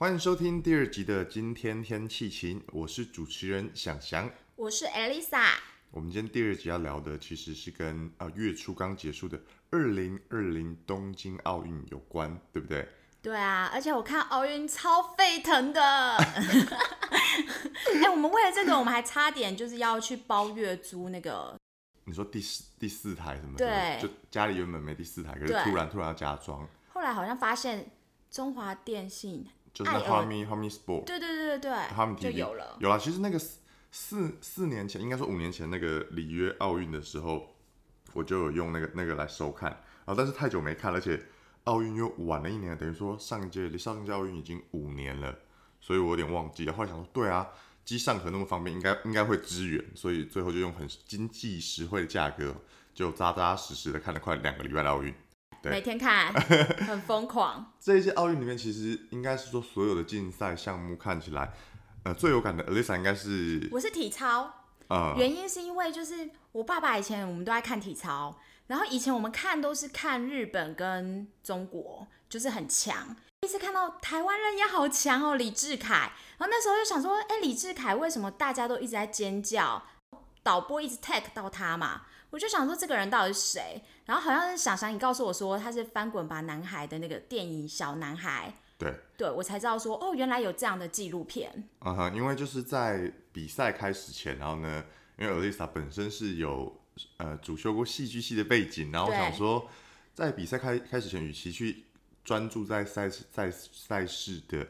欢迎收听第二集的今天天气晴，我是主持人想翔。我是 Elisa。我们今天第二集要聊的其实是跟呃月初刚结束的二零二零东京奥运有关，对不对？对啊，而且我看奥运超沸腾的。哎、我们为了这个，我们还差点就是要去包月租那个，你说第四第四台什么？对就家里原本没第四台，可是突然突然要加装，后来好像发现中华电信，就是那爱尔 Harmy Harmy Sport，对对对对对，就 TV 有了。有啊，其实那个四四四年前，应该说五年前那个里约奥运的时候，我就有用那个那个来收看，然后但是太久没看，而且奥运又晚了一年，等于说上一届离上一届奥运已经五年了，所以我有点忘记了。后来想说，对啊，机上可那么方便，应该应该会支援，所以最后就用很经济实惠的价格，就扎扎实实的看了快两个礼拜的奥运。对每天看，很疯狂。这一届奥运里面，其实应该是说所有的竞赛项目看起来，呃，最有感的 Alisa 应该是我是体操，呃，原因是因为就是我爸爸以前我们都爱看体操，然后以前我们看都是看日本跟中国，就是很强。第一次看到台湾人也好强哦，李志凯。然后那时候就想说，哎，李志凯为什么大家都一直在尖叫？导播一直 tag 到他嘛，我就想说这个人到底是谁？然后好像是想想你告诉我说他是翻滚吧男孩的那个电影小男孩，对，对我才知道说哦，原来有这样的纪录片。嗯哼，因为就是在比赛开始前，然后呢，因为 Elisa 本身是有呃主修过戏剧系的背景，然后我想说，在比赛开开始前，与其去专注在赛事赛赛事的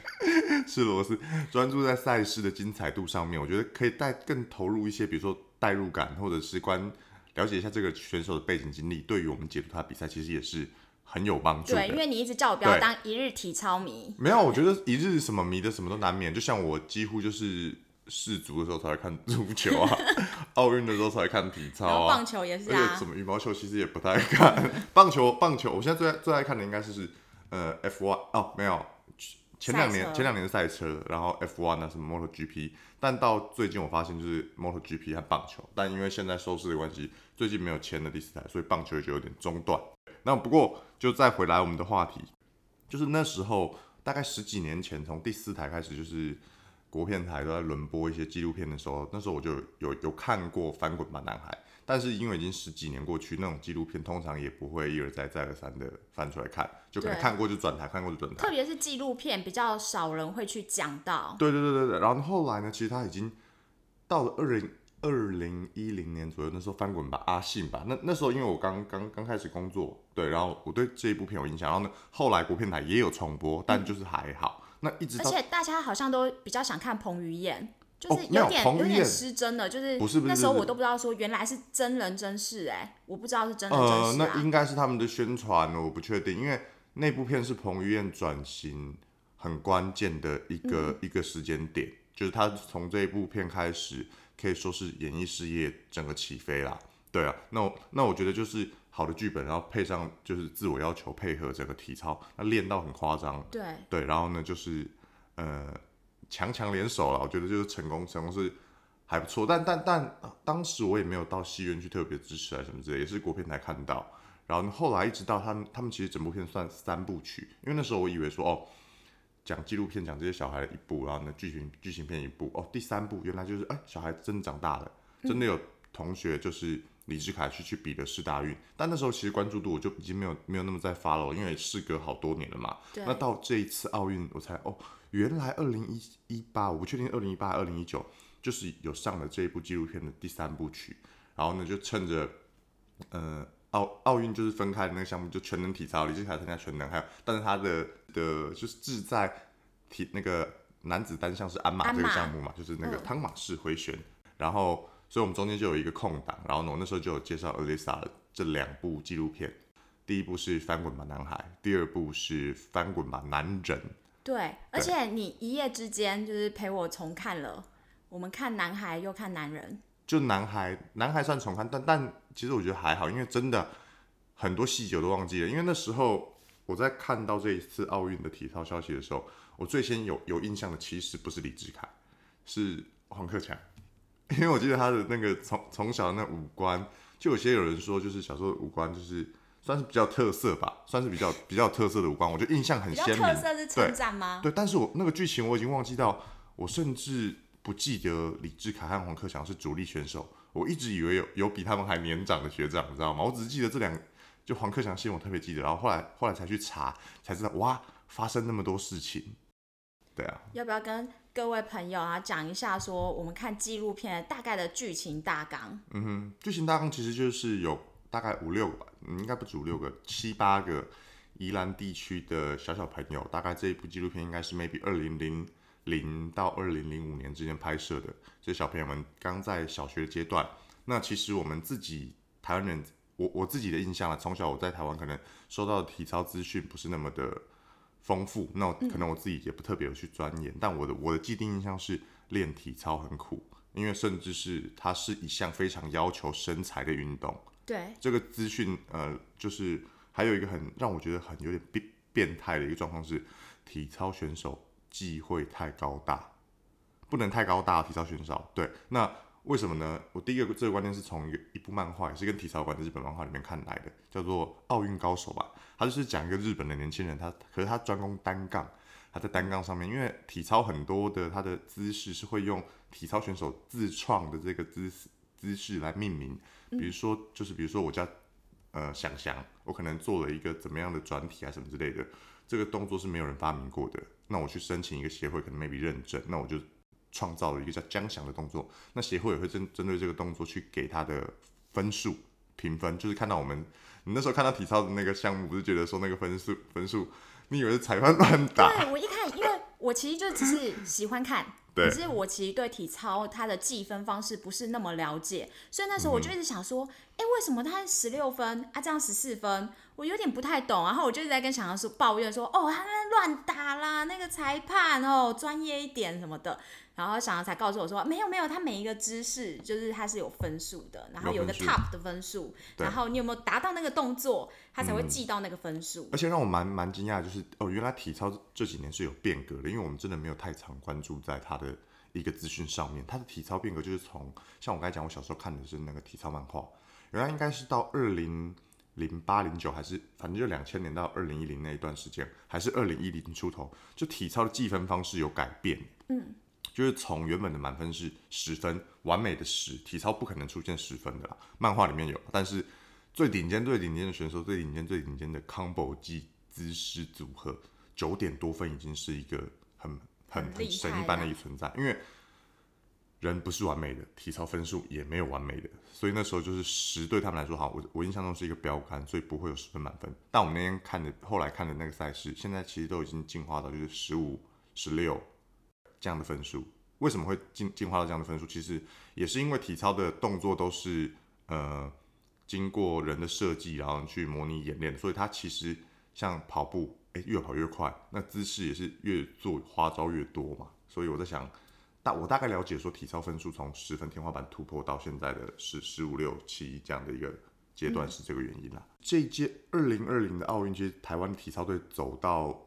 是螺丝，专注在赛事的精彩度上面，我觉得可以带更投入一些，比如说代入感，或者是关了解一下这个选手的背景经历，对于我们解读他比赛其实也是很有帮助的。对，因为你一直叫我不要当一日体操迷。没有，我觉得一日什么迷的什么都难免。就像我几乎就是世足的时候才会看足球啊，奥运的时候才会看体操啊棒，球也是而且啊什，么羽毛球其实也不太看。棒球，棒球，我现在最爱最爱看的应该是是呃 F one 哦，没有。前两年前两年的赛车，然后 F1 啊什么 MotoGP，但到最近我发现就是 MotoGP 和棒球，但因为现在收视的关系，最近没有签了第四台，所以棒球就有点中断。那不过就再回来我们的话题，就是那时候大概十几年前，从第四台开始，就是国片台都在轮播一些纪录片的时候，那时候我就有有有看过《翻滚吧，男孩》，但是因为已经十几年过去，那种纪录片通常也不会一而再再而三的翻出来看，就可能看过就转台，看过就转台特。别是纪录片比较少人会去讲到。对对对对对，然后后来呢，其实他已经到了二零二零一零年左右，那时候翻滚吧阿信吧，那那时候因为我刚刚刚开始工作，对，然后我对这一部片有印象，然后呢，后来国片台也有重播，但就是还好。那一直而且大家好像都比较想看彭于晏，就是有点、有点失真的，就是不是不是那时候我都不知道说原来是真人真事哎、我不知道是真人真呃，事啊。那应该是他们的宣传，我不确定，因为那部片是彭于晏转型很关键的一个、一个时间点，就是他从这一部片开始，可以说是演艺事业整个起飞啦。对啊，那我那我觉得就是好的剧本，然后配上就是自我要求，配合整个体操，那练到很夸张，对，对，然后呢就是呃强强联手了，我觉得就是成功，成功是还不错，但但但、呃当时我也没有到戏院去特别支持啊什么之类，也是国片才看到，然后呢后来一直到他们他们其实整部片算三部曲，因为那时候我以为说哦讲纪录片讲这些小孩的一部，然后呢剧情剧情片一部，哦第三部原来就是哎小孩真的长大了，真的有同学就是。李志凯去去比了世大运，但那时候其实关注度我就已经没有没有那么在 follow，因为事隔好多年了嘛。那到这一次奥运，我才哦，原来二零一一八，我不确定二零一八、二零一九，就是有上了这一部纪录片的第三部曲。然后呢，就趁着呃奥奥运就是分开的那个项目，就全能体操，李志凯参加全能，还有但是他的的就是志在体那个男子单项是鞍马这个项目嘛，就是那个嗯汤马式回旋。然后，所以我们中间就有一个空档，然后呢，我那时候就有介绍 Alisa 的这两部纪录片。第一部是《翻滚吧，男孩》，第二部是《翻滚吧，男人》。对，而且你一夜之间就是陪我重看了，我们看男孩又看男人，就男孩，男孩算重看，但但其实我觉得还好，因为真的很多细节我都忘记了。因为那时候我在看到这一次奥运的体操消息的时候，我最先有有印象的其实不是李志凯，是黄克强，因为我记得他的那个从从小的那五官，就有些有人说就是小时候的五官就是算是比较特色吧，算是比较 比较有特色的五官，我觉得印象很鲜明。特色是称赞吗？对，但是我那个剧情我已经忘记到，我甚至不记得李志凯和黄克强是主力选手，我一直以为有有比他们还年长的学长，你知道吗？我只是记得这两，就黄克强戏我特别记得，然后后来后来才去查，才知道哇，发生那么多事情。对啊，要不要跟各位朋友啊讲一下，说我们看纪录片大概的剧情大纲？嗯哼，剧情大纲其实就是有大概五六个吧，应该不止五六个，七八个宜兰地区的小小朋友。大概这一部纪录片应该是 maybe 二零零零到二零零五年之间拍摄的，这小朋友们刚在小学阶段。那其实我们自己台湾人，我我自己的印象啊，从小我在台湾可能收到的体操资讯不是那么的丰富，那可能我自己也不特别有去钻研，但我的我的既定印象是练体操很苦，因为甚至是它是一项非常要求身材的运动。对，这个资讯，呃，就是还有一个很让我觉得很有点变变态的一个状况是，体操选手忌讳太高大，不能太高大。体操选手，对，那为什么呢？我第一个这个观念是从一部漫画，也是跟体操有关的日本漫画里面看来的，叫做《奥运高手》吧。他就是讲一个日本的年轻人，他可是他专攻单杠，他在单杠上面，因为体操很多的他的姿势是会用体操选手自创的这个姿势姿势来命名，比如说就是比如说我叫呃想想，我可能做了一个怎么样的转体啊什么之类的，这个动作是没有人发明过的，那我去申请一个协会，可能 maybe 认证，那我就创造了一个叫江翔的动作，那协会也会针针对这个动作去给他的分数评分，就是看到我们你那时候看到体操的那个项目，不是觉得说那个分数分数，你以为是裁判乱打？对我一看，因为我其实就只是喜欢看，对。可是我其实对体操它的计分方式不是那么了解，所以那时候我就一直想说，哎、为什么他十六分啊，这样十四分，我有点不太懂，然后我就一直在跟小杨说抱怨说，哦，他们乱打啦，那个裁判哦，专业一点什么的。然后小杨才告诉我说，没有没有，他每一个姿势就是他是有分数的，然后有个有分数 top 的分数，对然后你有没有达到那个动作，他才会记到那个分数。而且让我蛮蛮惊讶的就是，哦，原来体操这几年是有变革的，因为我们真的没有太常关注在他的一个资讯上面。他的体操变革就是从像我刚才讲，我小时候看的是那个体操漫画，原来应该是到二零零八零九，还是反正就两千年到二零一零那一段时间，还是二零一零出头，就体操的计分方式有改变。嗯，就是从原本的满分是十分，完美的十，体操不可能出现十分的啦，漫画里面有，但是最顶尖、最顶尖的选手，最顶尖、最顶尖的 combo 技姿势组合，九点多分已经是一个很很很神一般的一个存在，因为人不是完美的，体操分数也没有完美的，所以那时候就是十对他们来说，好，我我印象中是一个标杆，所以不会有十分满分。但我们那天看的，后来看的那个赛事，现在其实都已经进化到就是十五、十六这样的分数。为什么会进进化到这样的分数？其实也是因为体操的动作都是呃经过人的设计，然后去模拟演练，所以它其实像跑步，诶，越跑越快，那姿势也是越做花招越多嘛。所以我在想，大我大概了解说体操分数从十分天花板突破到现在的十十五六七这样的一个阶段是这个原因啦。这一届二零二零的奥运，其实台湾体操队走到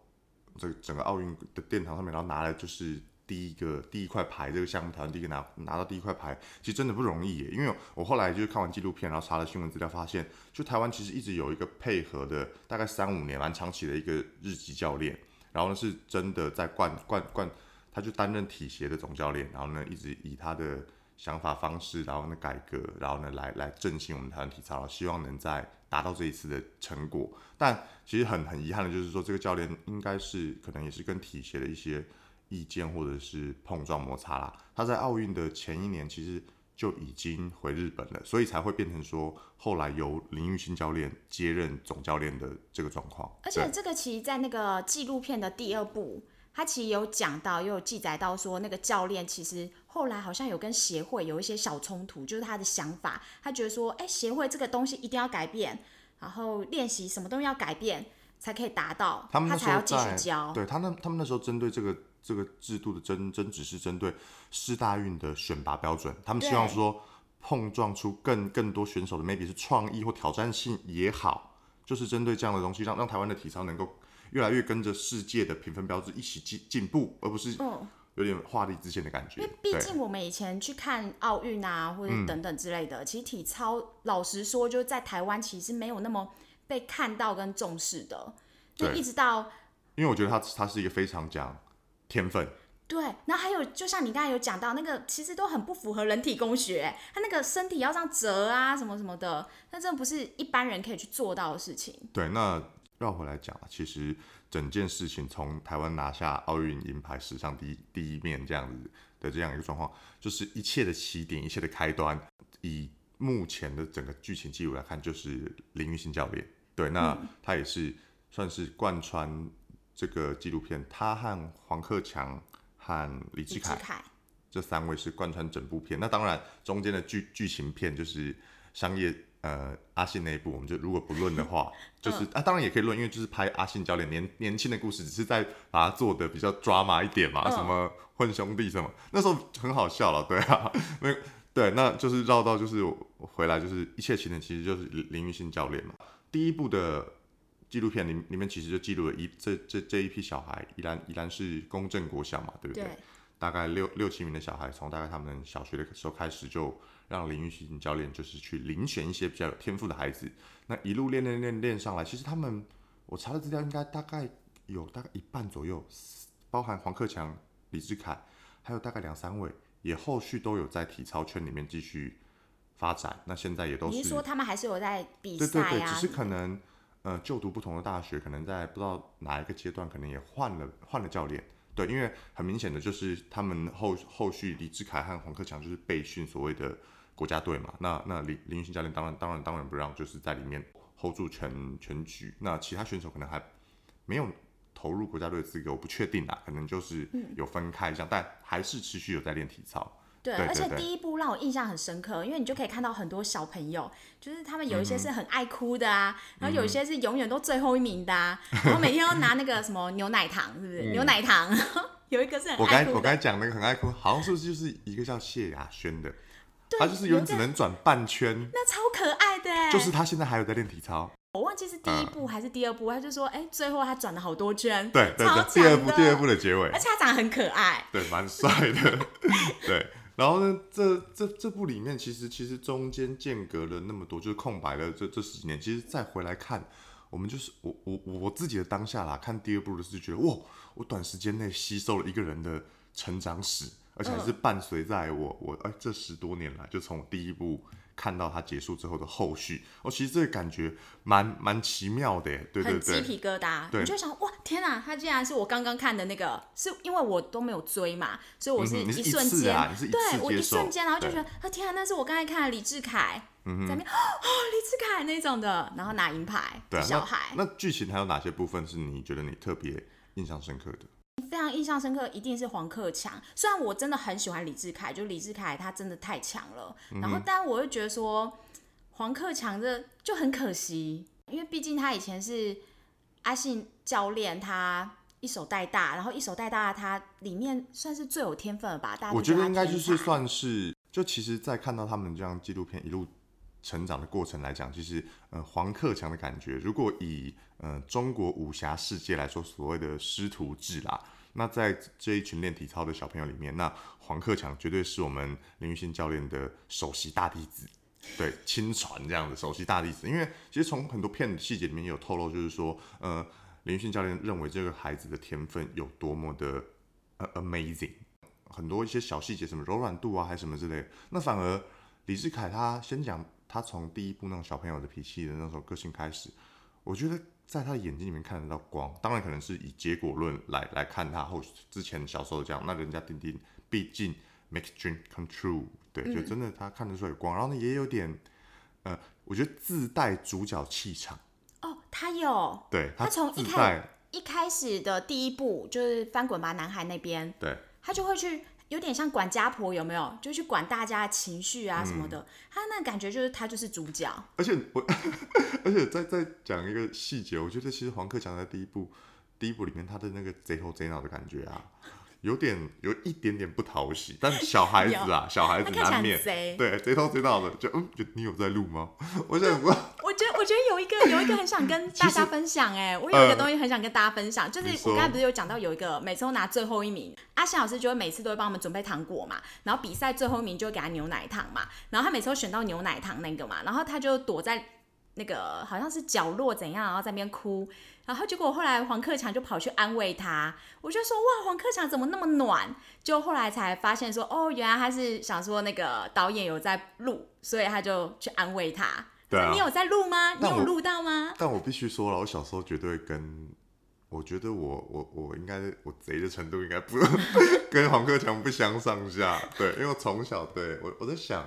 这个整个奥运的殿堂上面，然后拿来就是第一个第一块牌，这个项目台湾第一个拿拿到第一块牌，其实真的不容易耶。因为我后来就是看完纪录片，然后查了新闻资料，发现就台湾其实一直有一个配合的大概三五年蛮长期的一个日籍教练，然后呢是真的在灌灌灌，他就担任体协的总教练，然后呢一直以他的想法方式，然后呢改革，然后呢来来振兴我们台湾体操，然后希望能在达到这一次的成果。但其实很很遗憾的就是说，这个教练应该是可能也是跟体协的一些意见或者是碰撞摩擦啦。他在奥运的前一年其实就已经回日本了，所以才会变成说后来由林玉新教练接任总教练的这个状况。而且这个其实，在那个纪录片的第二部，他其实有讲到，也有记载到说，那个教练其实后来好像有跟协会有一些小冲突，就是他的想法，他觉得说，哎，协会这个东西一定要改变，然后练习什么东西要改变，才可以达到，他们那时候才要继续教。对他那他们那时候针对这个这个制度的针针只是针对市大运的选拔标准，他们希望对说碰撞出更更多选手的 maybe 是创意或挑战性也好，就是针对这样的东西，让让台湾的体操能够越来越跟着世界的评分标志一起进进步，而不是嗯，有点画地自限的感觉。因为毕竟我们以前去看奥运啊，或者等等之类的，其实体操老实说，就在台湾其实没有那么被看到跟重视的。那对一直到因为我觉得他他是一个非常讲天分，对，然后还有就像你刚才有讲到那个，其实都很不符合人体工学，他那个身体要这样折啊什么什么的，那真的不是一般人可以去做到的事情。对，那绕回来讲啊，其实整件事情从台湾拿下奥运银牌史上第一第一面这样子的这样一个状况，就是一切的起点，一切的开端，以目前的整个剧情记录来看，就是林玉信教练。对，那他也是算是贯穿这个纪录片，他和黄克强和李志凯李志凯，这三位是贯穿整部片。那当然，中间的剧剧情片就是商业呃阿信那一部，我们就如果不论的话，就是、啊，当然也可以论，因为就是拍阿信教练年年轻的故事，只是在把它做的比较抓马一点嘛，嗯什么混兄弟什么，那时候很好笑了，对啊，那对，那就是绕到就是我回来就是一切起点其实就是林林玉信教练嘛。第一部的纪录片里里面其实就记录了一这这这一批小孩，依然依然是公正国小嘛，对不对？对，大概六六七名的小孩，从大概他们小学的时候开始，就让林玉信教练就是去遴选一些比较有天赋的孩子，那一路练练练练上来，其实他们我查的资料应该大概有大概一半左右，包含黄克强、李志凯，还有大概两三位，也后续都有在体操圈里面继续发展。那现在也都是你是说他们还是有在比对对对？只是可能呃就读不同的大学，可能在不知道哪一个阶段，可能也换了换了教练。对，因为很明显的就是他们后后续李志凯和黄克强就是备训所谓的国家队嘛。那那林林云信教练当然当然当然不让，就是在里面 hold 住全全局。那其他选手可能还没有投入国家队的资格，我不确定啦，可能就是有分开这样，但还是持续有在练体操。对，而且第一部让我印象很深刻，因为你就可以看到很多小朋友，就是他们有一些是很爱哭的啊，然后有一些是永远都最后一名的啊，然后每天都拿那个什么牛奶糖，是不是？牛奶糖，有一个是很我刚才我爱哭的，刚才讲那个很爱哭，好像是不是就是一个叫谢雅轩的，他就是有永远只能转半圈，那超可爱的欸，就是他现在还有在练体操。我忘记是第一部还是第二部，他就说，哎，最后他转了好多圈，对对，第二部第二部的结尾而，且他长得很可爱，对，蛮帅的，对。然后呢，这这这部里面其实其实中间间隔了那么多，就是空白了这这十几年，其实再回来看，我们就是我我我自己的当下啦，看第二部的时候就觉得哇，我短时间内吸收了一个人的成长史，而且还是伴随在我我哎这十多年来，就从第一部看到它结束之后的后续，哦，其实这个感觉蛮蛮奇妙的耶，对对很鸡，皮疙瘩，对。你就想哇天哪，他竟然是我刚刚看的那个，是因为我都没有追嘛，所以我是一瞬间，对我一瞬间，然后就觉得啊天啊，那是我刚才看的李志凯，在那边哦李志凯那种的，然后拿银牌对啊，小孩，那那剧情还有哪些部分是你觉得你特别印象深刻的？非常印象深刻，一定是黄克强。虽然我真的很喜欢李志凯，就李志凯他真的太强了，嗯然后但我又觉得说黄克强这就很可惜，因为毕竟他以前是阿信教练，他一手带大，然后一手带大，他里面算是最有天分了吧？大家我觉得应该就是算是，就其实，在看到他们这样纪录片一路成长的过程来讲，其实呃黄克强的感觉，如果以呃中国武侠世界来说，所谓的师徒制啦，那在这一群练体操的小朋友里面，那黄克强绝对是我们林玉信教练的首席大弟子。对，亲传这样的首席大弟子，因为其实从很多片细节里面有透露，就是说，呃，林玉信教练认为这个孩子的天分有多么的呃 amazing，很多一些小细节，什么柔软度啊，还是什么之类。那反而李志凯他先讲，他从第一部那种小朋友的脾气的那种个性开始，我觉得在他的眼睛里面看得到光。当然可能是以结果论来来看他后之前小时候这样，那人家丁丁毕竟 make dream come true，对，就真的他看得出来有光。然后呢，也有点呃，我觉得自带主角气场，哦，他有对他从一开一开始的第一步就是翻滚吧男孩那边，对。他就会去有点像管家婆，有没有？就去管大家的情绪啊什么嗯的。他那感觉就是他就是主角，而且我，而且再再讲一个细节，我觉得其实黄克强在第一部第一部里面他的那个贼头贼脑的感觉啊，有点有一点点不讨喜，但 小孩子啊，小孩子难免。对贼头贼脑的，就嗯，就你有在录吗？我想说，我觉得，我觉得有一个有一个很想跟大家分享、哎，我有一个东西很想跟大家分享，就是我刚才不是有讲到有一个每次都拿最后一名，阿信老师就会每次都会帮我们准备糖果嘛，然后比赛最后一名就会给他牛奶糖嘛，然后他每次都选到牛奶糖那个嘛，然后他就躲在那个好像是角落怎样，然后在那边哭，然后结果后来黄克强就跑去安慰他，我就说哇，黄克强怎么那么暖？就后来才发现说，哦，原来他是想说那个导演有在录，所以他就去安慰他。对啊你有在录吗？你有录到吗？但我必须说了，我小时候绝对跟，我觉得我我我应该我贼的程度应该不 跟黄克强不相上下。对，因为我从小对我我在想，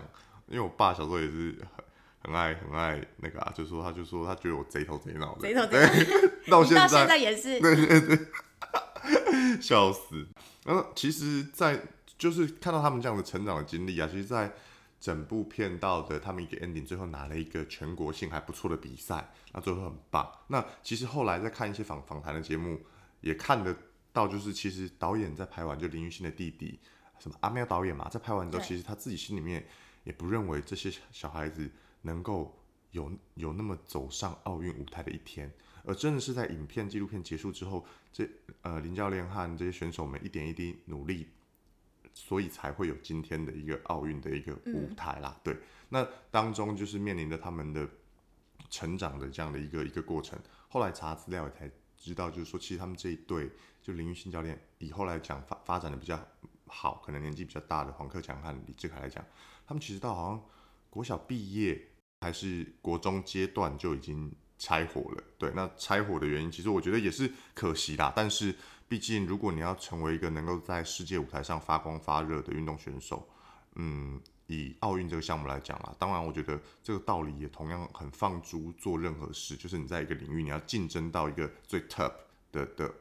因为我爸小时候也是很很爱很爱那个啊，就说他就说他觉得我贼头贼脑的，贼头贼脑对，到现在你到现在也是，笑死。然后其实，在就是看到他们这样的成长的经历啊，其实，在整部片到的他们一个 ending，最后拿了一个全国性还不错的比赛，那最后很棒。那其实后来在看一些访访谈的节目，也看得到，就是其实导演在拍完就林玉欣的弟弟什么阿喵导演嘛，在拍完之后，其实他自己心里面也不认为这些小孩子能够有有那么走上奥运舞台的一天。而真的是在影片纪录片结束之后，这呃林教练和这些选手们一点一滴努力，所以才会有今天的一个奥运的一个舞台啦。对，那当中就是面临着他们的成长的这样的一个一个过程。后来查资料也才知道，就是说其实他们这一队就林玉信教练以后来讲发发展的比较好，可能年纪比较大的黄克强和李志凯来讲，他们其实到好像国小毕业还是国中阶段就已经拆伙了。对，那拆伙的原因，其实我觉得也是可惜啦。但是毕竟，如果你要成为一个能够在世界舞台上发光发热的运动选手，嗯，以奥运这个项目来讲啦，当然我觉得这个道理也同样很放诸做任何事，就是你在一个领域你要竞争到一个最 top 的的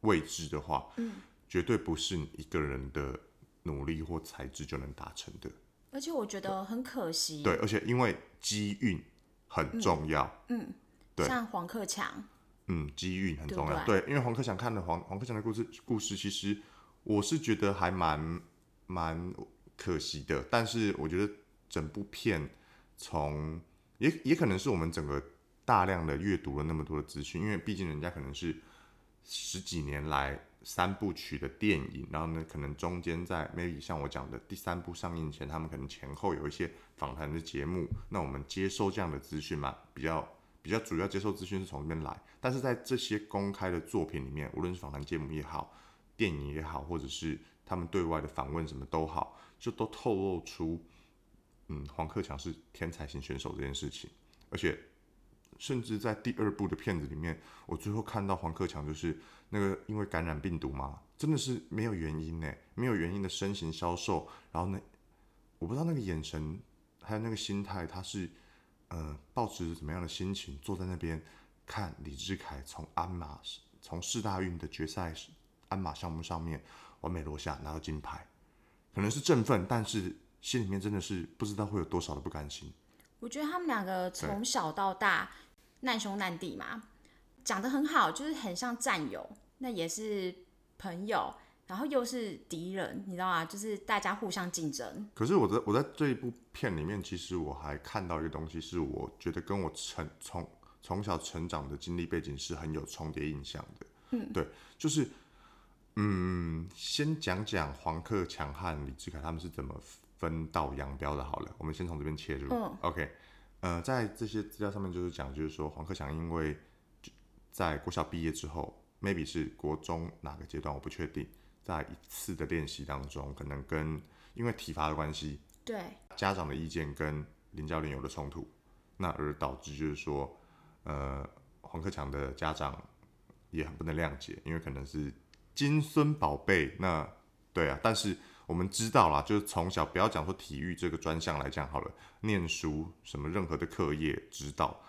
位置的话，嗯，绝对不是你一个人的努力或才智就能达成的。而且我觉得很可惜，对，而且因为机运很重要，对像黄克强，嗯，机遇很重要。对对，因为黄克强看了黄黄克强的故事，故事其实我是觉得还蛮蛮可惜的。但是我觉得整部片从也也可能是我们整个大量的阅读了那么多的资讯，因为毕竟人家可能是十几年来三部曲的电影，然后呢，可能中间在 maybe 像我讲的第三部上映前，他们可能前后有一些访谈的节目，那我们接收这样的资讯嘛，比较比较主要接受资讯是从这边来，但是在这些公开的作品里面，无论是访谈节目也好，电影也好，或者是他们对外的访问什么都好，就都透露出，嗯，黄克强是天才型选手这件事情，而且甚至在第二部的片子里面，我最后看到黄克强就是那个因为感染病毒嘛，真的是没有原因呢，没有原因的身形消瘦，然后呢，我不知道那个眼神还有那个心态，他是呃抱持着怎么样的心情坐在那边看李志凯从鞍马从四大运的决赛鞍马项目上面完美落下拿到金牌，可能是振奋，但是心里面真的是不知道会有多少的不甘心。我觉得他们两个从小到大难兄难弟嘛，讲得很好，就是很像战友，那也是朋友，然后又是敌人，你知道吗？就是大家互相竞争。可是我在我在这一部片里面，其实我还看到一个东西，是我觉得跟我成从从小成长的经历背景是很有重叠印象的。嗯，对，就是嗯，先讲讲黄克强和李志凯他们是怎么分道扬镳的。好了，我们先从这边切入。嗯 OK，呃，在这些资料上面就是讲，就是说黄克强因为在国小毕业之后，maybe 是国中哪个阶段我不确定，在一次的练习当中，可能跟因为体罚的关系，对，家长的意见跟林教练有了冲突，那而导致就是说，呃，黄克强的家长也很不能谅解，因为可能是金孙宝贝，那对啊，但是我们知道啦，就是从小不要讲说体育这个专项来讲好了，念书什么任何的课业指导，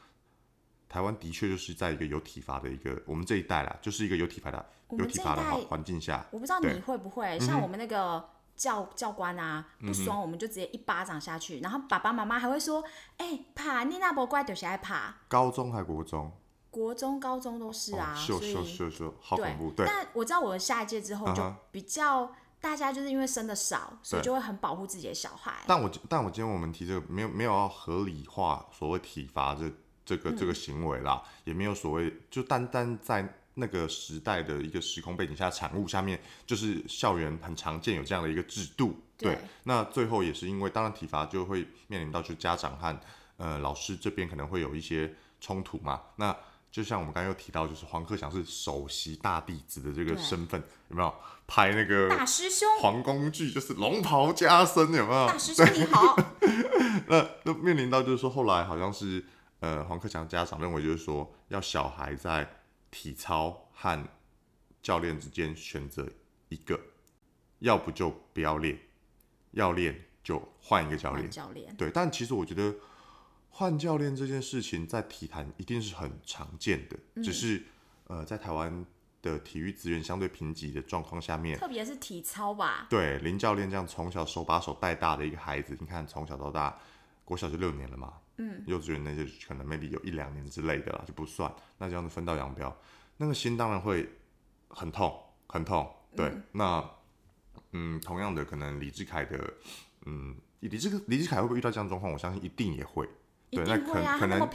台湾的确就是在一个有体罚的一个我们这一代啦，就是一个有体罚的有体罚的环环境下，我不知道你会不会，像我们那个教教官啊，不爽我们就直接一巴掌下去，然后爸爸妈妈还会说，哎、怕你那不乖就是爱怕。高中还国中，国中、高中都是啊，哦，秀所以秀秀秀，好恐怖，对。但我知道我的下一届之后就比较，大家就是因为生的少，所以就会很保护自己的小孩。但我但我今天我们提这个没有没有要合理化所谓体罚这这个这嗯个行为啦，也没有所谓就单单在那个时代的一个时空背景下产物下面，就是校园很常见有这样的一个制度。对，对那最后也是因为当然体罚就会面临到就是家长和呃老师这边可能会有一些冲突嘛。那就像我们刚刚又提到，就是黄克强是首席大弟子的这个身份，有没有拍那个大师兄，黄宫剧，就是龙袍加身，有没有？大师兄你好，那那面临到就是说，后来好像是呃黄克强家长认为就是说，要小孩在体操和教练之间选择一个，要不就不要练，要练就换一个教练。教练，对，但其实我觉得换教练这件事情在体坛一定是很常见的，只是呃在台湾的体育资源相对贫瘠的状况下面，特别是体操吧，对林教练这样从小手把手带大的一个孩子，你看从小到大，国小就六年了嘛，嗯，幼稚园那些可能 maybe 有一两年之类的啦，就不算，那这样子分道扬镳，那个心当然会很痛，很痛，对，那嗯，同样的，可能李志凯的，嗯，李志李志凯会不会遇到这样的状况？我相信一定也会，一对，那可可能，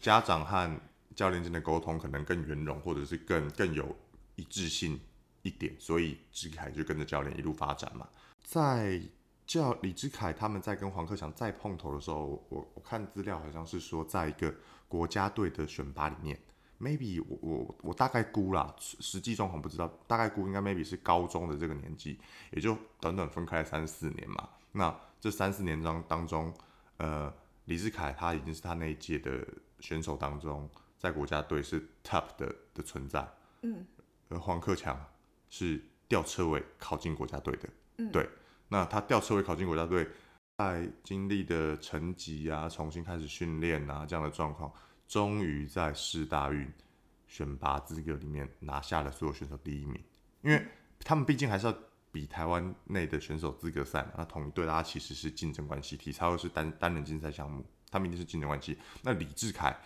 家长和教练间的沟通可能更圆融，或者是更更有一致性一点，所以志凯就跟着教练一路发展嘛。在教李志凯他们在跟黄克强再碰头的时候，我我看资料好像是说，在一个国家队的选拔里面，maybe 我我我大概估啦，实实际状况不知道，大概估应该 maybe 是高中的这个年纪，也就短短分开三四年嘛。那这三四年当当中，呃，李志凯他已经是他那一届的选手当中，在国家队是 top 的的存在。嗯，而黄克强是吊车尾考进国家队的。嗯，对。那他吊车尾考进国家队，在经历的成绩啊，重新开始训练啊这样的状况，终于在市大运选拔资格里面拿下了所有选手第一名。因为他们毕竟还是要比台湾内的选手资格赛嘛，那同一队大家其实是竞争关系，体操又是单单人竞赛项目，他们一定是竞争关系。那李志凯，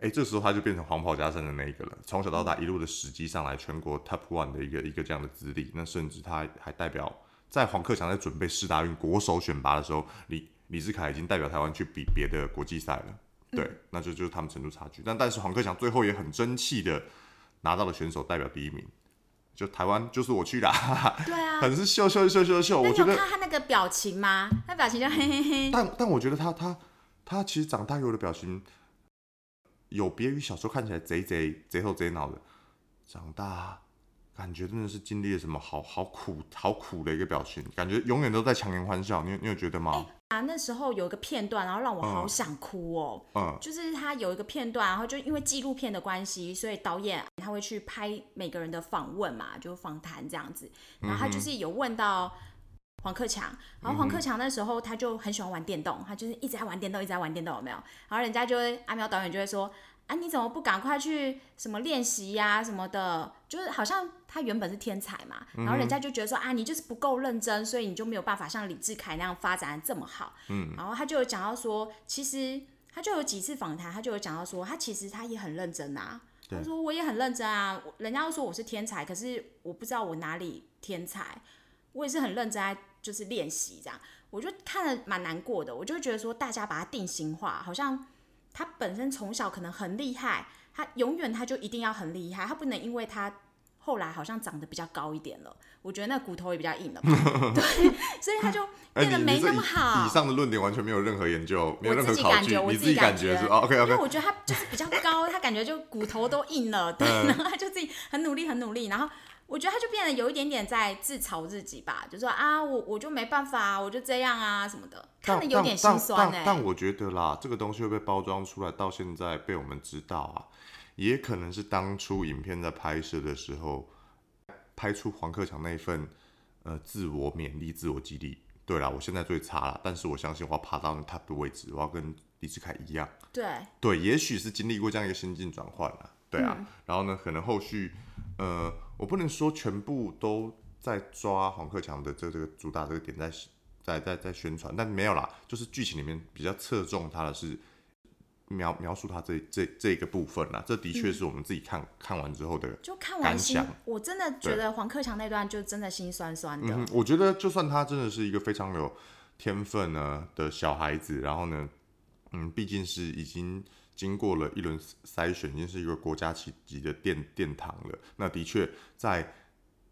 哎，这时候他就变成黄袍加身的那一个了，从小到大一路的时机上来，全国 top one 的一个一个这样的资历，那甚至他还代表在黄克强在准备世大运国手选拔的时候，李李志凯已经代表台湾去比别的国际赛了，对，那就就是他们程度差距。但但是黄克强最后也很争气的拿到了选手代表第一名，就台湾就是我去的，对啊。很是秀秀秀秀秀，我觉得看他那个表情吗？他表情就嘿嘿嘿，但但我觉得他他他其实长大以后的表情，有别于小时候看起来贼贼贼头贼脑的，长大感觉真的是经历了什么好好苦好苦的一个表情，感觉永远都在强颜欢笑。你有你有觉得吗？啊，那时候有一个片段，然后让我好想哭哦。嗯就是他有一个片段，然后就因为纪录片的关系，所以导演他会去拍每个人的访问嘛，就访谈这样子。然后他就是有问到黄克强，然后黄克强那时候他就很喜欢玩电动，他就是一直在玩电动，一直在玩电动，有没有？然后人家就会阿苗导演就会说。啊，你怎么不赶快去什么练习呀、什么的？就是好像他原本是天才嘛，然后人家就觉得说啊，你就是不够认真，所以你就没有办法像李志凯那样发展的这么好。嗯，然后他就有讲到说，其实他就有几次访谈，他就有讲到说，他其实他也很认真啊。他说我也很认真啊，人家都说我是天才，可是我不知道我哪里天才，我也是很认真在就是练习这样。我就看了蛮难过的，我就会觉得说大家把他定型化，好像他本身从小可能很厉害，他永远他就一定要很厉害，他不能因为他后来好像长得比较高一点了，我觉得那骨头也比较硬了嘛，对，所以他就哎，变得没那么好。以上的论点完全没有任何研究，没有任何考据，我你自己感感觉是 OK 因为我觉得他就是比较高，他感觉就骨头都硬了，对，嗯然后他就自己很努力，很努力，然后我觉得他就变得有一点点在自嘲自己吧，就说啊，我我就没办法啊，我就这样啊什么的，看但得有点心酸哎、但但我觉得啦，这个东西会被包装出来，到现在被我们知道啊，也可能是当初影片在拍摄的时候，拍出黄克强那一份呃自我勉励、自我激励。对啦，我现在最差了，但是我相信我要爬到那 top 的位置，我要跟李志凯一样。对，对，也许是经历过这样一个心境转换了，对啊，嗯然后呢，可能后续，呃，我不能说全部都在抓黄克强的这这个主打这个点在在在在宣传，但没有啦，就是剧情里面比较侧重他的是描描述他这这这个部分啦，这的确是我们自己看、看完之后的，就看完我真的觉得黄克强那段就真的心酸酸的。嗯，我觉得就算他真的是一个非常有天分呢的小孩子，然后呢，嗯，毕竟是已经经过了一轮筛选，已经是一个国家级级的殿殿堂了。那的确在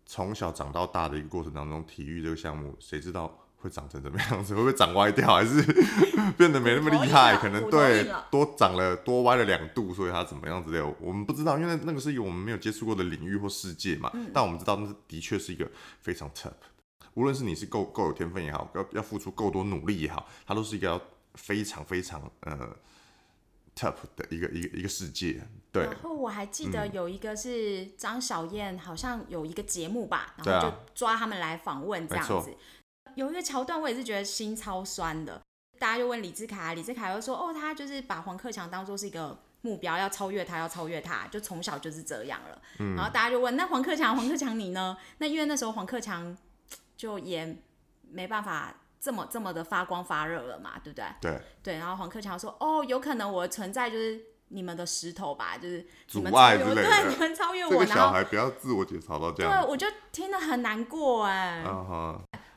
从小长到大的一个过程当中，体育这个项目，谁知道会长成怎么样子？会不会长歪掉，还是 变得没那么厉害？可能对多长了多歪了两度，所以它怎么样之类，我们不知道，因为那个是一个我们没有接触过的领域或世界嘛。但我们知道，那的确是一个非常 tough。无论是你是够够有天分也好，要要付出够多努力也好，它都是一个要非常非常呃 top 的一个一个一个世界。对。然后我还记得有一个是张小燕，好像有一个节目吧，然后就抓他们来访问这样子。有一个桥段，我也是觉得心超酸的。大家就问李志凯，李志凯又说：“哦，他就是把黄克强当做是一个目标，要超越他，要超越他，就从小就是这样了。”然后大家就问：“那黄克强，黄克强你呢？”那因为那时候黄克强就也没办法这么这么的发光发热了嘛，对不对？对对。然后黄克强说：“哦，有可能我的存在就是你们的石头吧，就是阻碍之类的，对，你们超越我。”这个小孩不要自我解嘲到这样。对，我就听得很难过哎。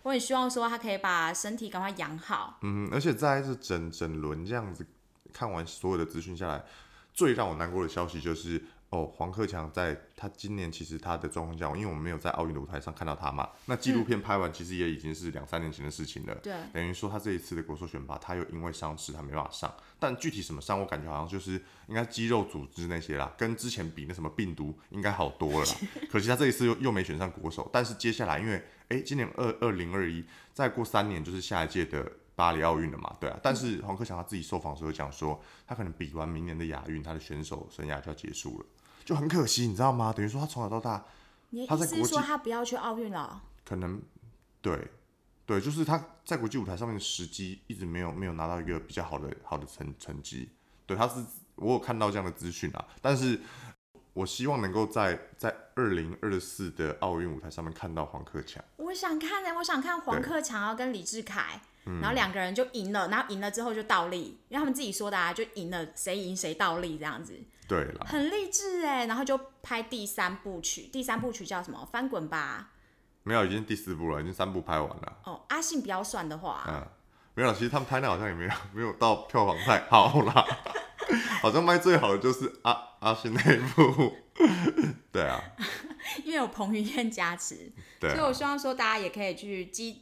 我很希望说他可以把身体赶快养好。嗯，而且在这整整轮这样子看完所有的资讯下来，最让我难过的消息就是，哦，黄克强在他今年其实他的状况下，因为我们没有在奥运的舞台上看到他嘛，那纪录片拍完其实也已经是两三年前的事情了。对，等于说他这一次的国手选拔，他又因为伤势他没办法上，但具体什么伤，我感觉好像就是应该肌肉组织那些啦，跟之前比那什么病毒应该好多了啦。可惜他这一次又又没选上国手，但是接下来因为。哎，今年二二零二一，再过三年就是下一届的巴黎奥运了嘛？对啊。但是黄克强他自己受访时候讲说，他可能比完明年的亚运，他的选手生涯就要结束了，就很可惜，你知道吗？等于说他从小到大，他在国际说他不要去奥运了？可能，对，对，就是他在国际舞台上面的时机一直没有没有拿到一个比较好的好的成成绩。对，他是我有看到这样的资讯啊，但是。我希望能够在在二零二四的奥运舞台上面看到黄克强。我想看呢，我想看黄克强要跟李志凯，然后两个人就赢了，然后赢了之后就倒立，因为他们自己说的啊，就赢了谁赢谁倒立这样子。对了，很励志哎，然后就拍第三部曲，第三部曲叫什么？翻滚吧。没有，已经第四部了，已经三部拍完了。哦，阿信不要算的话，嗯，没有，其实他们拍那好像也没有 没有到票房太好啦。好像卖最好的就是阿阿信那一部，对啊，因为有彭于晏加持，所以我希望说大家也可以去支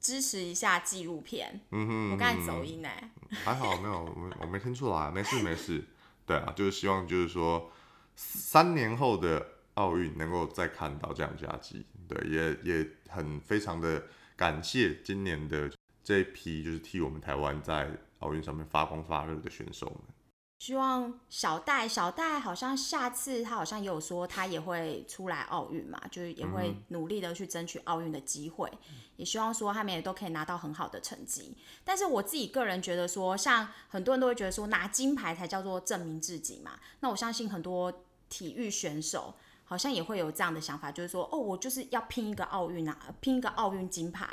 支持一下纪录片。嗯哼，我刚才走音哎，还好没有，我我没听出来，没事没事。对啊，就是希望就是说三年后的奥运能够再看到这样佳绩。对，也也很非常的感谢今年的这一批就是替我们台湾在奥运上面发光发热的选手们。希望小戴，小戴好像下次他好像也有说他也会出来奥运嘛，就是也会努力的去争取奥运的机会，也希望说他们也都可以拿到很好的成绩。但是我自己个人觉得说，像很多人都会觉得说拿金牌才叫做证明自己嘛，那我相信很多体育选手好像也会有这样的想法，就是说哦，我就是要拼一个奥运啊，拼一个奥运金牌。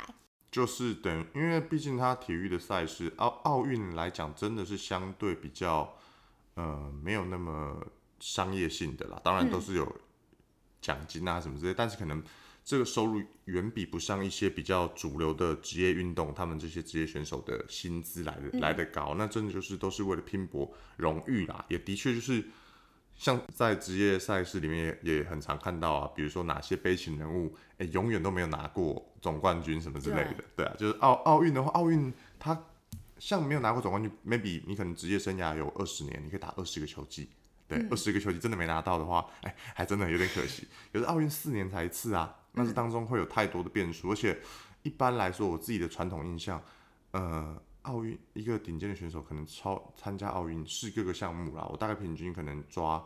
就是等，因为毕竟他体育的赛事奥奥运来讲，真的是相对比较。呃，没有那么商业性的啦，当然都是有奖金啊什么之类，但是可能这个收入远比不上一些比较主流的职业运动，他们这些职业选手的薪资来的来的高，那真的就是都是为了拼搏荣誉啦，也的确就是像在职业赛事里面也也很常看到啊，比如说哪些悲情人物，哎，永远都没有拿过总冠军什么之类的，对啊，就是奥奥运的话，奥运它。像没有拿过总冠军，maybe 你可能职业生涯有二十年，你可以打二十个球季，对，二十个球季真的没拿到的话，哎，还真的有点可惜。可是奥运四年才一次啊，那是当中会有太多的变数，而且一般来说，我自己的传统印象，呃，奥运一个顶尖的选手可能超参加奥运是各个项目啦，我大概平均可能抓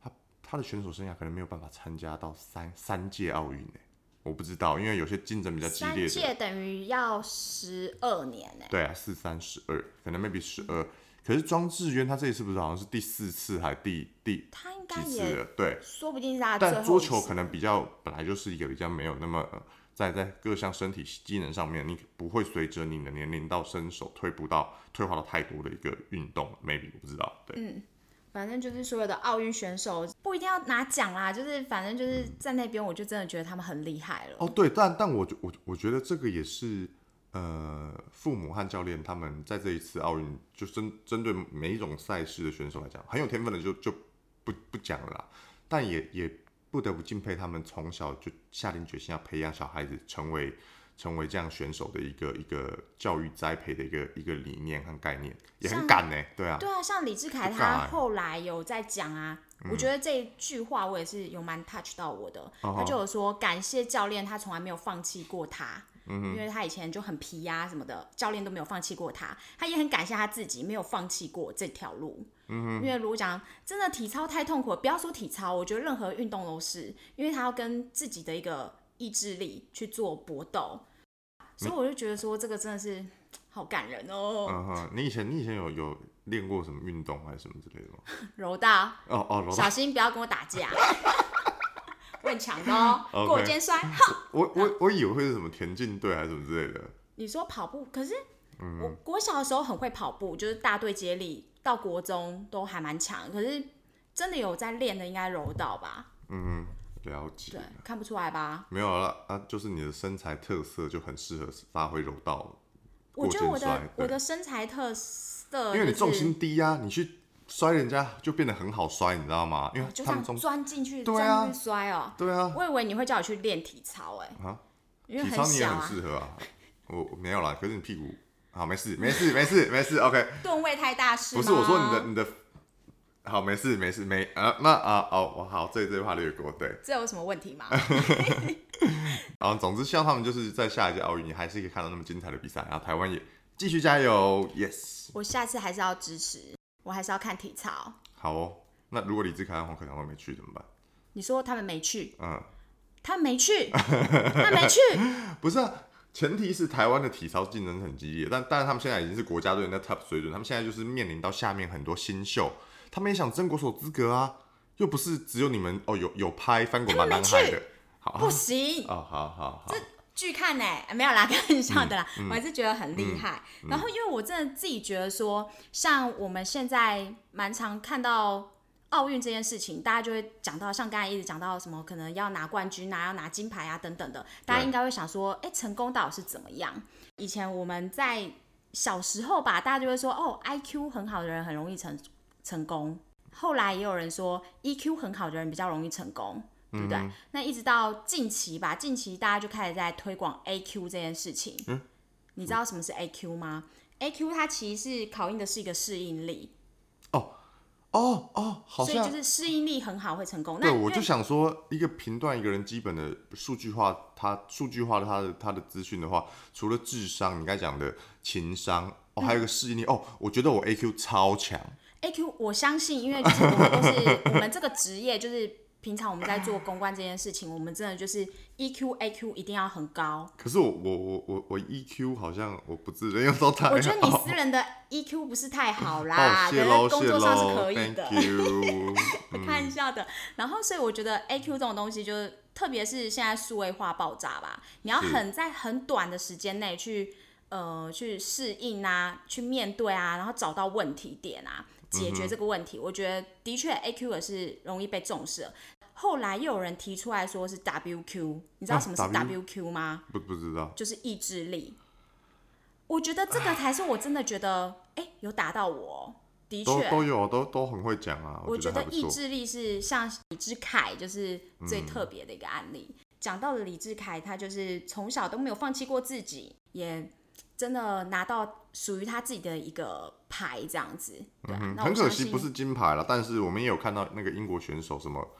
他他的选手生涯可能没有办法参加到三三届奥运诶。我不知道，因为有些竞争比较激烈。三届等于要十二年呢。对啊，四三十二，可能 maybe 十二。可是庄智渊他这一次不是好像是第四次还第第他应该也对，说不定是他但桌球可能比较本来就是一个比较没有那么在在各项身体机能上面，你不会随着你的年龄到身手退步到退化到太多的一个运动，maybe 我不知道，对。嗯。反正就是所有的奥运选手不一定要拿奖啦，就是反正就是在那边，我就真的觉得他们很厉害了。哦，对，但但我我我觉得这个也是呃，父母和教练他们在这一次奥运，就针针对每一种赛事的选手来讲，很有天分的就就不不讲了，啦，但也也不得不敬佩他们从小就下定决心要培养小孩子成为成为这样选手的一个一个教育栽培的一个一个理念和概念，也很像敢呢、对啊，对啊，像李志凯他后来有在讲啊，我觉得这一句话我也是有蛮 touch 到我的。哦他就有说感谢教练，他从来没有放弃过他。因为他以前就很皮呀、什么的，教练都没有放弃过他，他也很感谢他自己没有放弃过这条路。因为如果讲真的体操太痛苦了，不要说体操，我觉得任何运动都是，因为他要跟自己的一个意志力去做搏斗，所以我就觉得说这个真的是好感人哦。嗯哼，你以前你以前有有练过什么运动还是什么之类的吗？柔道，哦哦，柔道小心不要跟我打架，我很强的哦过肩摔。哼，我我我以为会是什么田径队还是什么之类的。你说跑步，可是嗯我国小的时候很会跑步，就是大队接力，到国中都还蛮强。可是真的有在练的，应该柔道吧？嗯，了解对。，看不出来吧？没有了啊，就是你的身材特色就很适合发挥柔道，我觉得我的我的身材特色，因为你重心低啊，你去摔人家就变得很好摔，你知道吗？因为哦就这样他们钻进去，对啊钻进去摔哦。对啊我以为你会叫我去练体操，哎，啊，因为体操你也很小啊，很适合啊。我我没有啦，可是你屁股好没事没事没事没事，OK。吨位太大是吗？不是我说你的你的好没事没事没啊那啊哦我好这这句话略过对，这有什么问题吗？然后总之希望他们就是在下一届奥运，你还是可以看到那么精彩的比赛，然后台湾也继续加油，yes，我下次还是要支持，我还是要看体操。好哦。那如果李志凯和黄可强都没去怎么办？你说他们没去，嗯，他们没去，他没去，不是啊，前提是台湾的体操竞争很激烈，但但是他们现在已经是国家队的 top 水准，他们现在就是面临到下面很多新秀，他们也想争国手资格啊，又不是只有你们哦，有有拍翻滚吧男孩的，好不行，哦，好好好，拒看呢、啊没有啦，开玩笑的啦，嗯我还是觉得很厉害。然后，因为我真的自己觉得说，像我们现在蛮常看到奥运这件事情，大家就会讲到，像刚才一直讲到什么，可能要拿冠军啊，要拿金牌啊等等的，大家对。应该会想说，哎、成功到底是怎么样？以前我们在小时候吧，大家就会说，哦，IQ 很好的人很容易成成功。后来也有人说，EQ 很好的人比较容易成功。对不对？嗯那一直到近期吧，近期大家就开始在推广 AQ 这件事情。嗯你知道什么是 AQ 吗？AQ 它其实是考验的是一个适应力，哦哦哦，好像所以就是适应力很好会成功。那我就想说，一个评断一个人基本的数据化，他数据化的他的他的资讯的话，除了智商，你刚才讲的情商，哦，还有一个适应力，哦，我觉得我 AQ 超强，AQ 我相信，因为就是我们都是我们这个职业，就是平常我们在做公关这件事情，我们真的就是 EQ、AQ 一定要很高。可是我我我我我 EQ 好像我不自认，用都太我觉得你私人的 EQ 不是太好哦啦，可谢喽谢是工作上是可以的。you，开玩笑的。然后，所以我觉得 AQ 这种东西，就是特别是现在数位化爆炸吧，你要很在很短的时间内去呃去适应啊，去面对啊，然后找到问题点啊，解决这个问题。我觉得的确 AQ 也是容易被重视的。后来又有人提出来说是 WQ，你知道啊什么是 W WQ 吗？不不知道，就是意志力。我觉得这个才是我真的觉得，哎、有打到我哦，的都确，都有都都很会讲啊，我觉得意志力是像李志凯，就是嗯最特别的一个案例。讲到了李志凯，他就是从小都没有放弃过自己，也真的拿到属于他自己的一个牌，这样子。对啊，嗯很可惜不是金牌了，但是我们也有看到那个英国选手什么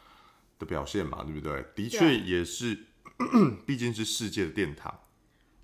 的表现嘛，对不对？的确也是，毕竟是世界的殿堂。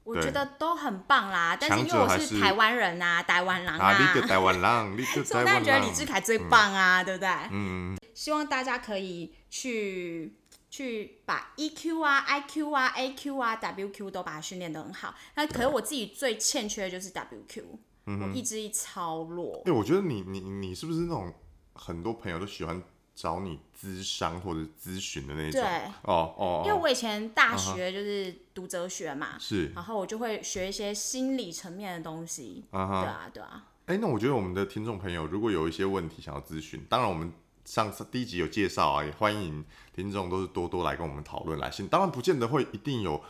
我觉得都很棒啦。但是因为我是台湾人啊，台湾狼啊，你个台湾狼，你个所以我当然台湾狼觉得李志，凯最棒啊，对不对？嗯，希望大家可以去去把 EQ 啊、IQ 啊、AQ 啊、WQ 都把它训练得很好。那可是我自己最欠缺的就是 WQ，、我嗯意志力超弱哎、。我觉得你你你是不是那种很多朋友都喜欢找你咨商或者咨询的那种？对哦哦，哦因为我以前大学就是读哲学嘛，是然后我就会学一些心理层面的东西。啊哈对啊，对啊，哎、那我觉得我们的听众朋友如果有一些问题想要咨询，当然我们上次第一集有介绍啊，也欢迎听众都是多多来跟我们讨论来信。当然不见得会一定有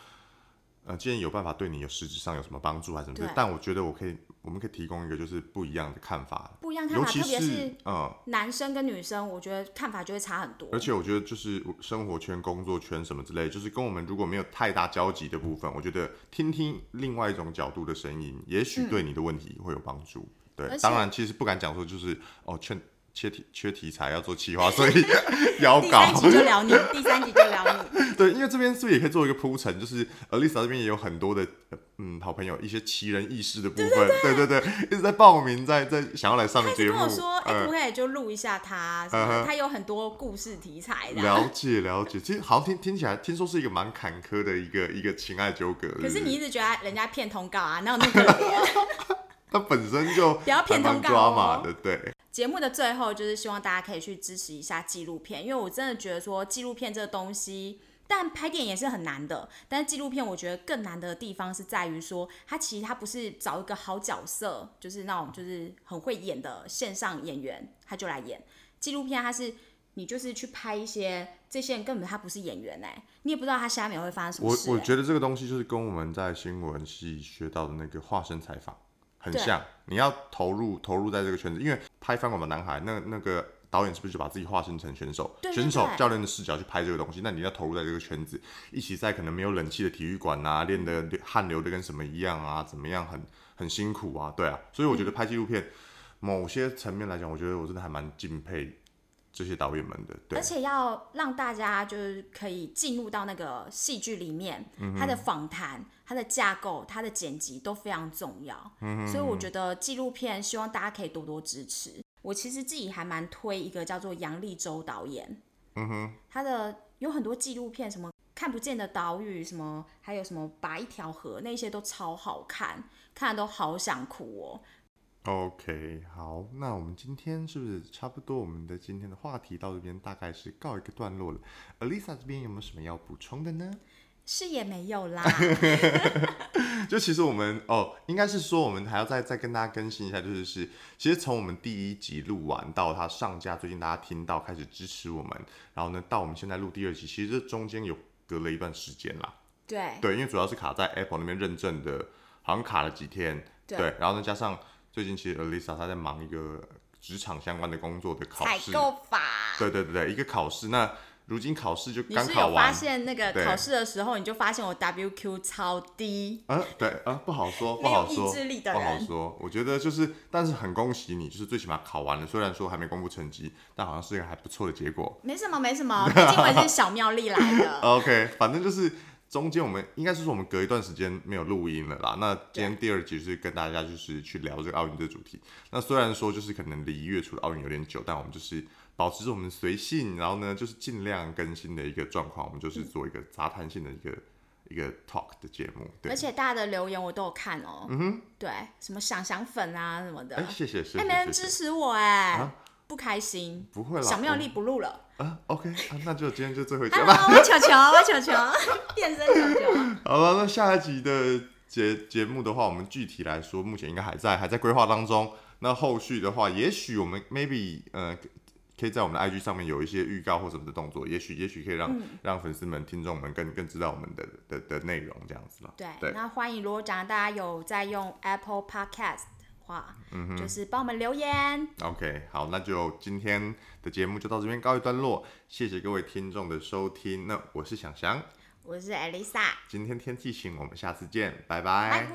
呃，既然有办法对你有实质上有什么帮助还是什么对，但我觉得我可以，我们可以提供一个就是不一样的看法，不一样看法，尤其特别是嗯，男生跟女生，我觉得看法就会差很多。而且我觉得就是生活圈、工作圈什么之类，就是跟我们如果没有太大交集的部分，我觉得听听另外一种角度的声音，也许对你的问题会有帮助。对当然其实不敢讲说就是哦，缺缺题缺题材要做企划，所以 要第搞三。集就聊你，第三集就聊你。对，因为这边是不是也可以做一个铺陈？就是 Alisa 这边也有很多的呃嗯好朋友，一些奇人异事的部分，对对对，一直在报名，在在想要来上他节目。跟我说，哎、不可以就录一下他？他有很多故事题材的。了解了解，其实好像听听起来，听说是一个蛮坎坷的一个一个情爱纠葛。可是你一直觉得人家骗通告啊，哪有那么可怜？他本身就不要骗通告哦抓马的，对，节目的最后就是希望大家可以去支持一下纪录片，因为我真的觉得说纪录片这个东西。但拍电影也是很难的，但是纪录片我觉得更难的地方是在于说，它其实它不是找一个好角色，就是那种就是很会演的线上演员，他就来演纪录片。它是你就是去拍一些这些人根本他不是演员哎、你也不知道他下面会发生什么我事、哎我觉得这个东西就是跟我们在新闻系学到的那个化身采访很像，你要投入投入在这个圈子，因为拍《翻滚吧，男孩》那那个导演是不是就把自己化身成选手，选手教练的视角去拍这个东西？那你要投入在这个圈子，一起在可能没有冷气的体育馆啊，练的汗流的跟什么一样啊，怎么样很很辛苦啊，对啊，所以我觉得拍纪录片，某些层面来讲，我觉得我真的还蛮敬佩这些导演们的，对。而，且要让大家就是可以进入到那个戏剧里面，嗯它的访谈、它的架构、它的剪辑都非常重要。嗯所以我觉得纪录片希望大家可以多多支持。我其实自己还蛮推一个叫做杨立洲导演，嗯哼，他的有很多纪录片，什么看不见的岛屿，什么还有什么拔一条河，那些都超好看，看的都好想哭哦。OK，好，那我们今天是不是差不多？我们的今天的话题到这边大概是告一个段落了。Alisa 这边有没有什么要补充的呢？是也没有啦，就其实我们哦，应该是说我们还要再再跟大家更新一下，就是是其实从我们第一集录完到它上架，最近大家听到开始支持我们，然后呢到我们现在录第二集，其实这中间有隔了一段时间啦。对对，因为主要是卡在 Apple 那边认证的，好像卡了几天。对然后呢加上最近其实 Alisa 她在忙一个职场相关的工作的考试采试。购法。对对对对，一个考试。那如今考试就你刚考完是有发，现那个考试的时候，你就发现我 WQ 超低，啊，对啊，不好说，不好说，意志力的不好说。我觉得就是，但是很恭喜你，就是最起码考完了，虽然说还没公布成绩，但好像是一个还不错的结果。没什么没什么，毕竟我也是小妙丽来的。OK，反正就是中间我们应该是说我们隔一段时间没有录音了啦。那今天第二集是跟大家就是去聊这个奥运这个主题。那虽然说就是可能离月初的奥运有点久，但我们就是保持着我们随性，然后呢就是尽量更新的一个状况，我们就是做一个杂谈性的一个一个 talk 的节目。对而，且大家的留言我都有看哦。嗯哼，对，什么想想粉啊什么的，哎、哎、谢谢谢谢没人。支持我哎、啊不开心。不会啦，小妙丽不录了。啊，OK 啊，那就今天就最后一集 Hello，吧。我球球，我球球，变身球球。好了，那下一集的节节目的话，我们具体来说，目前应该还在还在规划当中。那后续的话，也许我们 maybe 呃，可以在我们的 IG 上面有一些预告或什么的动作，也许也许可以让、嗯让粉丝们、听众们更更知道我们的的的内容这样子嘛。对，对那欢迎如果讲大家有在用 Apple Podcast 的话，嗯就是帮我们留言。OK，好，那就今天的节目就到这边告一段落，谢谢各位听众的收听。那我是想翔，我是 Elisa，今天天气晴，我们下次见，拜拜拜。